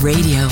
Radio.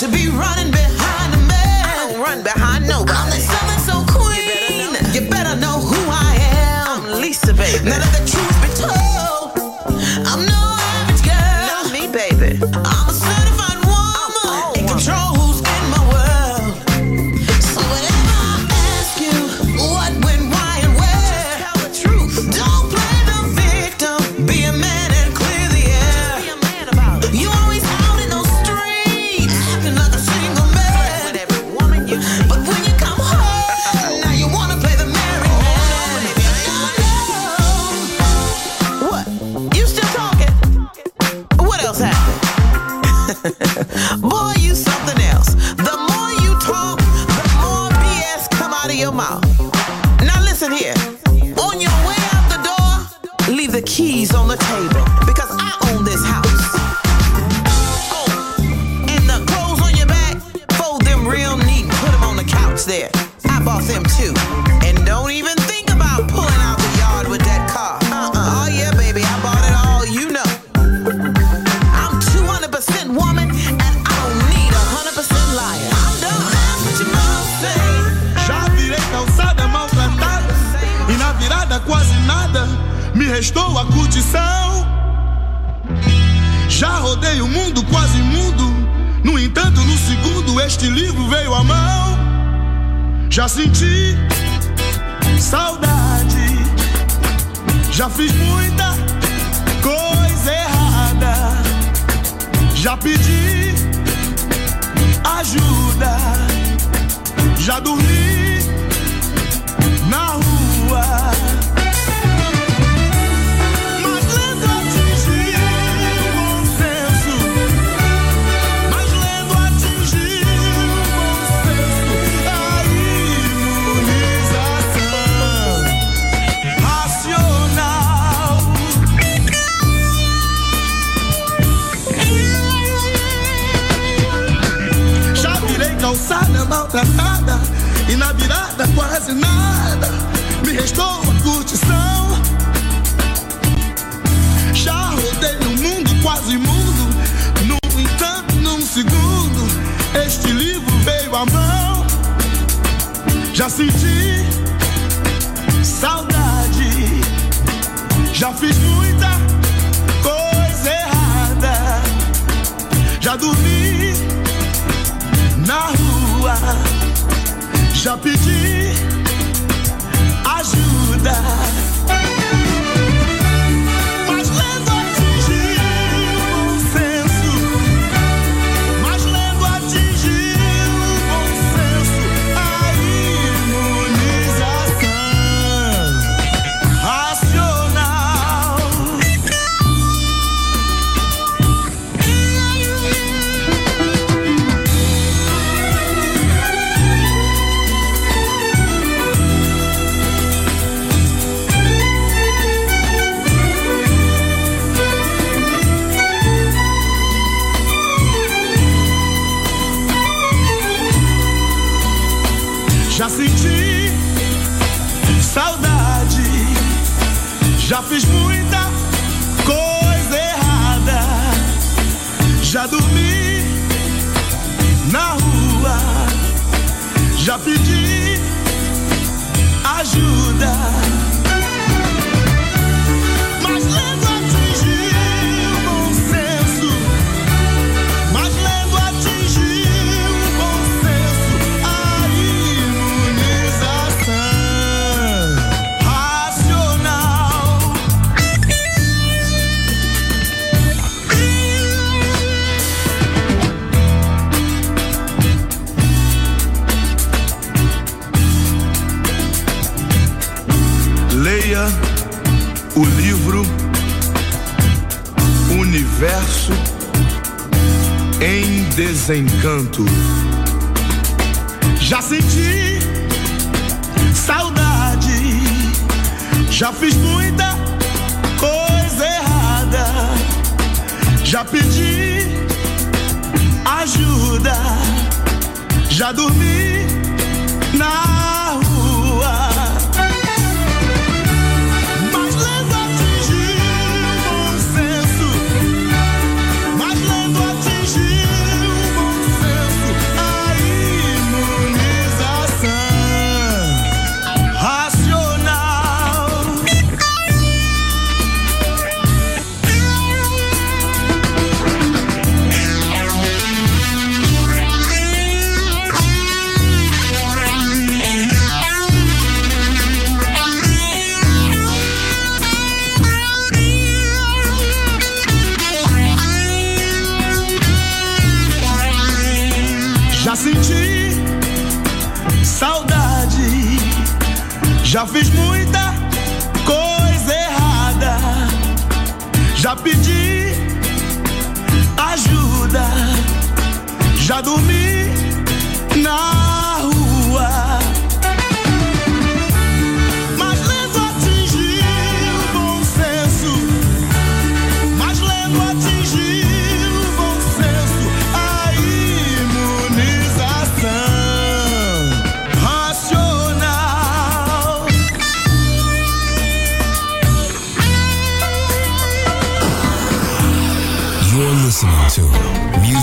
to be running behind a man. I don't run behind. Já dormi na rua, já pedi ajuda. desencanto. Já senti saudade, já fiz muita coisa errada, já pedi ajuda, já dormi Já fiz muita coisa errada. Já pedi ajuda. Já dormi